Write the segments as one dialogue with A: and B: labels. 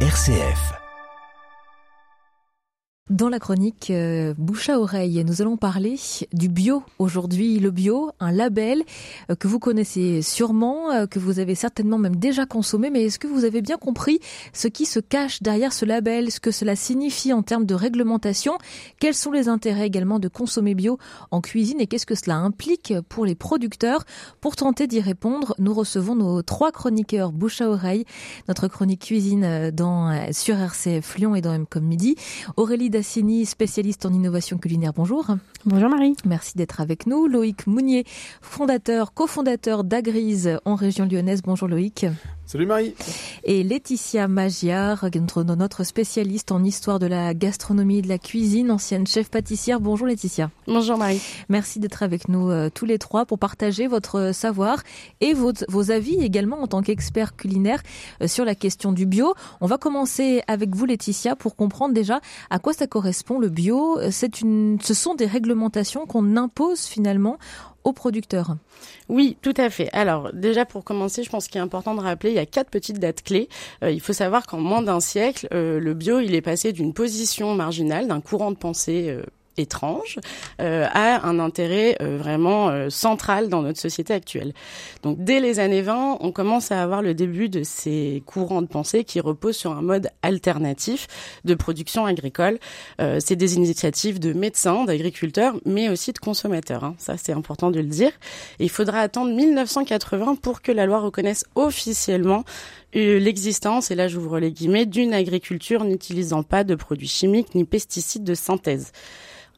A: RCF.
B: Dans la chronique euh, bouche à oreille, nous allons parler du bio aujourd'hui. Le bio, un label euh, que vous connaissez sûrement, euh, que vous avez certainement même déjà consommé, mais est-ce que vous avez bien compris ce qui se cache derrière ce label, ce que cela signifie en termes de réglementation? Quels sont les intérêts également de consommer bio en cuisine et qu'est-ce que cela implique pour les producteurs? Pour tenter d'y répondre, nous recevons nos trois chroniqueurs bouche à oreille. Notre chronique cuisine dans, sur RCF Lyon et dans M comme midi. Aurélie Dassini, spécialiste en innovation culinaire. Bonjour.
C: Bonjour Marie.
B: Merci d'être avec nous. Loïc Mounier, fondateur, cofondateur d'Agrise en région lyonnaise. Bonjour Loïc.
D: Salut Marie.
B: Et Laetitia Magiar, notre spécialiste en histoire de la gastronomie et de la cuisine, ancienne chef pâtissière. Bonjour Laetitia.
C: Bonjour Marie.
B: Merci d'être avec nous euh, tous les trois pour partager votre savoir et vos, vos avis également en tant qu'expert culinaire euh, sur la question du bio. On va commencer avec vous Laetitia pour comprendre déjà à quoi ça correspond le bio. C'est une, ce sont des réglementations qu'on impose finalement
C: Oui, tout à fait. Alors déjà pour commencer, je pense qu'il est important de rappeler, il y a quatre petites dates clés. Euh, il faut savoir qu'en moins d'un siècle, euh, le bio, il est passé d'une position marginale, d'un courant de pensée euh, étrange euh, a un intérêt euh, vraiment euh, central dans notre société actuelle. Donc dès les années 20, on commence à avoir le début de ces courants de pensée qui reposent sur un mode alternatif de production agricole. Euh, c'est des initiatives de médecins, d'agriculteurs, mais aussi de consommateurs. Hein. Ça, c'est important de le dire. Il faudra attendre 1980 pour que la loi reconnaisse officiellement euh, l'existence, et là j'ouvre les guillemets, d'une agriculture n'utilisant pas de produits chimiques ni pesticides de synthèse.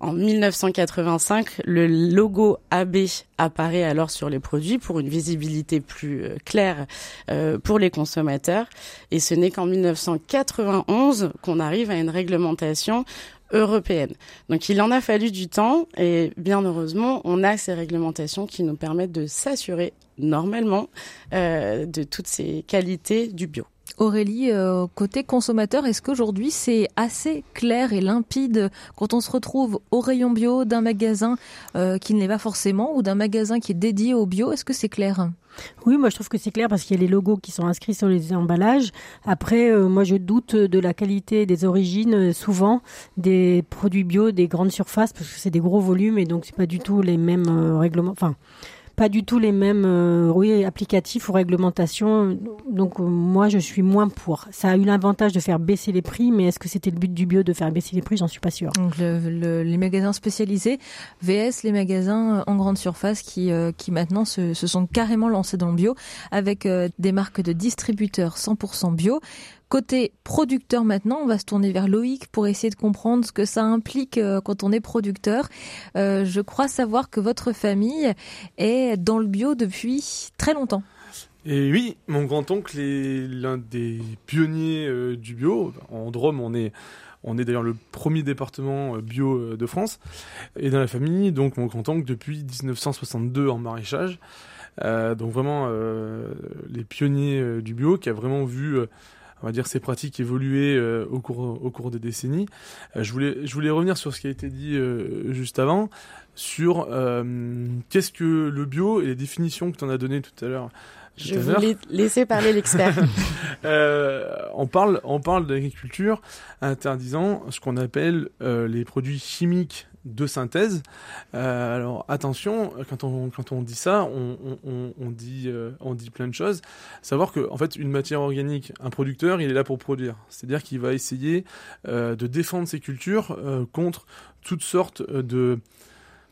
C: En 1985, le logo AB apparaît alors sur les produits pour une visibilité plus euh, claire euh, pour les consommateurs. Et ce n'est qu'en 1991 qu'on arrive à une réglementation européenne. Donc il en a fallu du temps et bien heureusement, on a ces réglementations qui nous permettent de s'assurer normalement euh, de toutes ces qualités du bio.
B: Aurélie, euh, côté consommateur, est-ce qu'aujourd'hui c'est assez clair et limpide quand on se retrouve au rayon bio d'un magasin euh, qui ne l'est pas forcément ou d'un magasin qui est dédié au bio? Est-ce que c'est clair?
C: Oui, moi je trouve que c'est clair parce qu'il y a les logos qui sont inscrits sur les emballages. Après, euh, moi je doute de la qualité des origines souvent des produits bio des grandes surfaces parce que c'est des gros volumes et donc c'est pas du tout les mêmes règlements. Enfin, pas du tout les mêmes euh, oui, applicatifs ou réglementations. Donc euh, moi, je suis moins pour. Ça a eu l'avantage de faire baisser les prix, mais est-ce que c'était le but du bio de faire baisser les prix? J'en suis pas sûre.
B: Donc le, le, les magasins spécialisés, VS, les magasins en grande surface qui, euh, qui maintenant se, sont carrément lancés dans le bio avec euh, des marques de distributeurs 100% bio. Côté producteur maintenant, on va se tourner vers Loïc pour essayer de comprendre ce que ça implique euh, quand on est producteur. Euh, je crois savoir que votre famille est dans le bio depuis très longtemps.
D: Et oui, mon grand-oncle est l'un des pionniers euh, du bio. En Drôme, on est, on est d'ailleurs le premier département bio de France. Et dans la famille, donc mon grand-oncle depuis 1962 en maraîchage. Donc vraiment les pionniers du bio qui a vraiment vu on va dire ces pratiques évoluer euh, au cours au cours des décennies. Euh, je voulais je voulais revenir sur ce qui a été dit euh, juste avant sur qu'est-ce que le bio et les définitions que tu en as données tout à l'heure.
C: Je voulais laisser parler l'expert.
D: on parle on parle d'agriculture interdisant ce qu'on appelle les produits chimiques de synthèse. Euh, alors attention, quand on, dit ça, euh, on dit plein de choses. Savoir que en fait, une matière organique, un producteur, il est là pour produire. C'est-à-dire qu'il va essayer euh, de défendre ses cultures contre toutes sortes de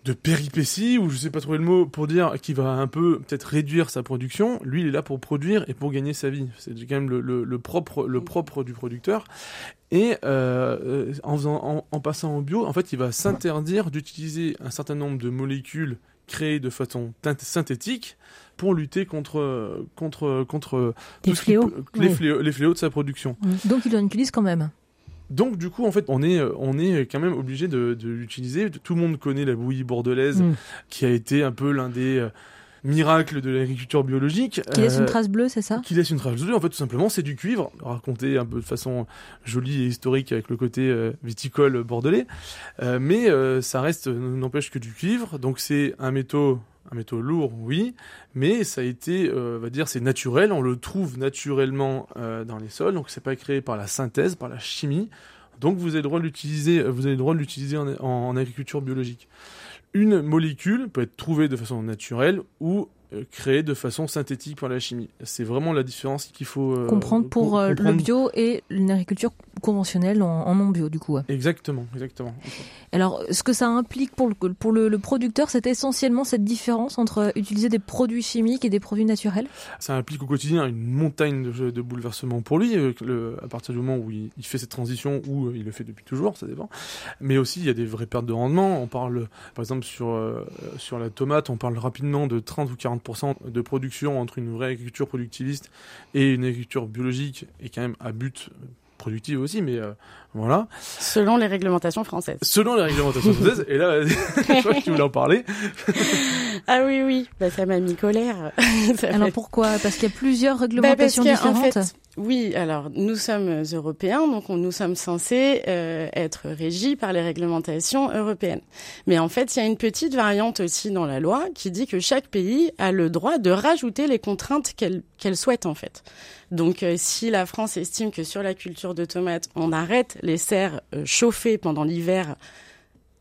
D: de péripéties, ou je sais pas trouver le mot pour dire qu'il va un peu peut-être réduire sa production. Lui, il est là pour produire et pour gagner sa vie. C'est quand même le, le, le, propre, le propre du producteur. Et euh, en, faisant, en, en, passant au bio, en fait, il va s'interdire d'utiliser un certain nombre de molécules créées de façon synthétique pour lutter contre contre contre
C: les fléaux.
D: Qui, les, oui. fléaux, les fléaux de sa production.
B: Donc il en utilise quand même.
D: Donc du coup, en fait, on est, on est quand même obligé de, de l'utiliser. Tout le monde connaît la bouillie bordelaise, mmh. qui a été un peu l'un des euh, miracles de l'agriculture biologique.
B: Qui laisse euh, une trace bleue, c'est ça?
D: Qui laisse une trace bleue. En fait, tout simplement, c'est du cuivre, raconté un peu de façon jolie et historique avec le côté euh, viticole bordelais. Euh, mais ça reste, n'empêche que du cuivre. Donc c'est un métaux un métaux lourd, oui, mais ça a été, euh, on va dire, c'est naturel, on le trouve naturellement euh, dans les sols, donc c'est pas créé par la synthèse, par la chimie. Donc vous avez le droit de l'utiliser, vous avez le droit de l'utiliser en, en agriculture biologique. Une molécule peut être trouvée de façon naturelle ou euh, créé de façon synthétique par la chimie. C'est vraiment la différence qu'il faut
B: comprendre pour le bio et une agriculture conventionnelle en, non bio du coup.
D: Exactement, exactement.
B: Alors, ce que ça implique pour le, pour le, producteur, c'est essentiellement cette différence entre utiliser des produits chimiques et des produits naturels?
D: Ça implique au quotidien une montagne de, de bouleversements pour lui, le, à partir du moment où il, fait cette transition ou il le fait depuis toujours, ça dépend. Mais aussi, il y a des vraies pertes de rendement. On parle, par exemple, sur sur la tomate, on parle rapidement de 30 ou 40 de production entre une vraie agriculture productiviste et une agriculture biologique est quand même à but productif aussi, mais euh, voilà.
C: Selon les réglementations françaises.
D: Selon les réglementations françaises, et là, je crois que tu voulais en parler.
C: ah oui, oui, bah, ça m'a mis colère.
B: Alors pourquoi? Parce qu'il y a plusieurs bah, réglementations différentes.
C: Oui, alors nous sommes européens, donc nous sommes censés euh, être régis par les réglementations européennes. Mais en fait, il y a une petite variante aussi dans la loi qui dit que chaque pays a le droit de rajouter les contraintes qu'elle souhaite en fait. Donc euh, si la France estime que sur la culture de tomates, on arrête les serres euh, chauffées pendant l'hiver,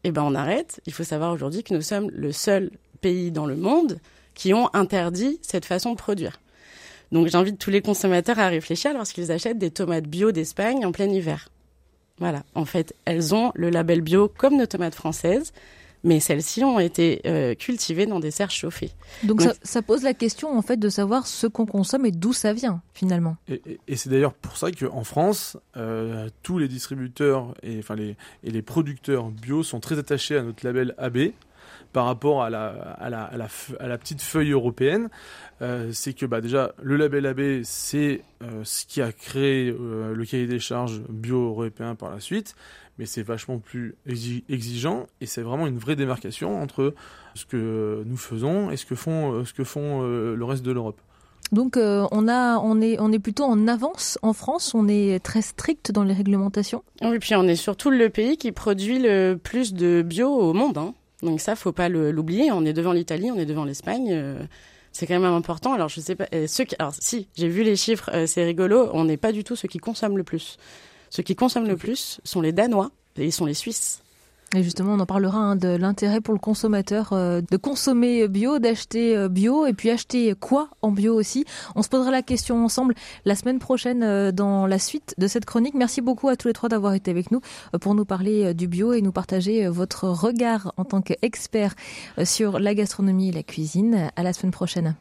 C: eh ben on arrête. Il faut savoir aujourd'hui que nous sommes le seul pays dans le monde qui ont interdit cette façon de produire. Donc j'invite tous les consommateurs à réfléchir lorsqu'ils achètent des tomates bio d'Espagne en plein hiver. Voilà, en fait, elles ont le label bio comme nos tomates françaises, mais celles-ci ont été euh, cultivées dans des serres chauffées.
B: Donc, ça, pose la question en fait de savoir ce qu'on consomme et d'où ça vient finalement.
D: Et, c'est d'ailleurs pour ça qu'en France, euh, tous les distributeurs et, enfin, les, et les producteurs bio sont très attachés à notre label AB par rapport à la, à la, à la, petite feuille européenne, euh, c'est que bah, déjà le label AB, c'est euh, ce qui a créé euh, le cahier des charges bio-européen par la suite, mais c'est vachement plus exigeant et c'est vraiment une vraie démarcation entre ce que nous faisons et ce que font, ce que font le reste de l'Europe.
B: Donc on a on est on est plutôt en avance en France, on est très strict dans les réglementations?
C: Oui, puis on est surtout le pays qui produit le plus de bio au monde. Hein. Donc ça, faut pas l'oublier. On est devant l'Italie, on est devant l'Espagne. Euh, c'est quand même important. Alors je sais pas. Ceux qui, alors si, j'ai vu les chiffres, euh, c'est rigolo. On n'est pas du tout ceux qui consomment le plus. Ceux qui consomment le plus sont les Danois et ils sont les Suisses.
B: Et justement, on en parlera hein, de l'intérêt pour le consommateur euh, de consommer bio, d'acheter euh, bio, et puis acheter quoi en bio aussi. On se posera la question ensemble la semaine prochaine euh, dans la suite de cette chronique. Merci beaucoup à tous les trois d'avoir été avec nous pour nous parler du bio et nous partager votre regard en tant qu'expert sur la gastronomie et la cuisine. À la semaine prochaine.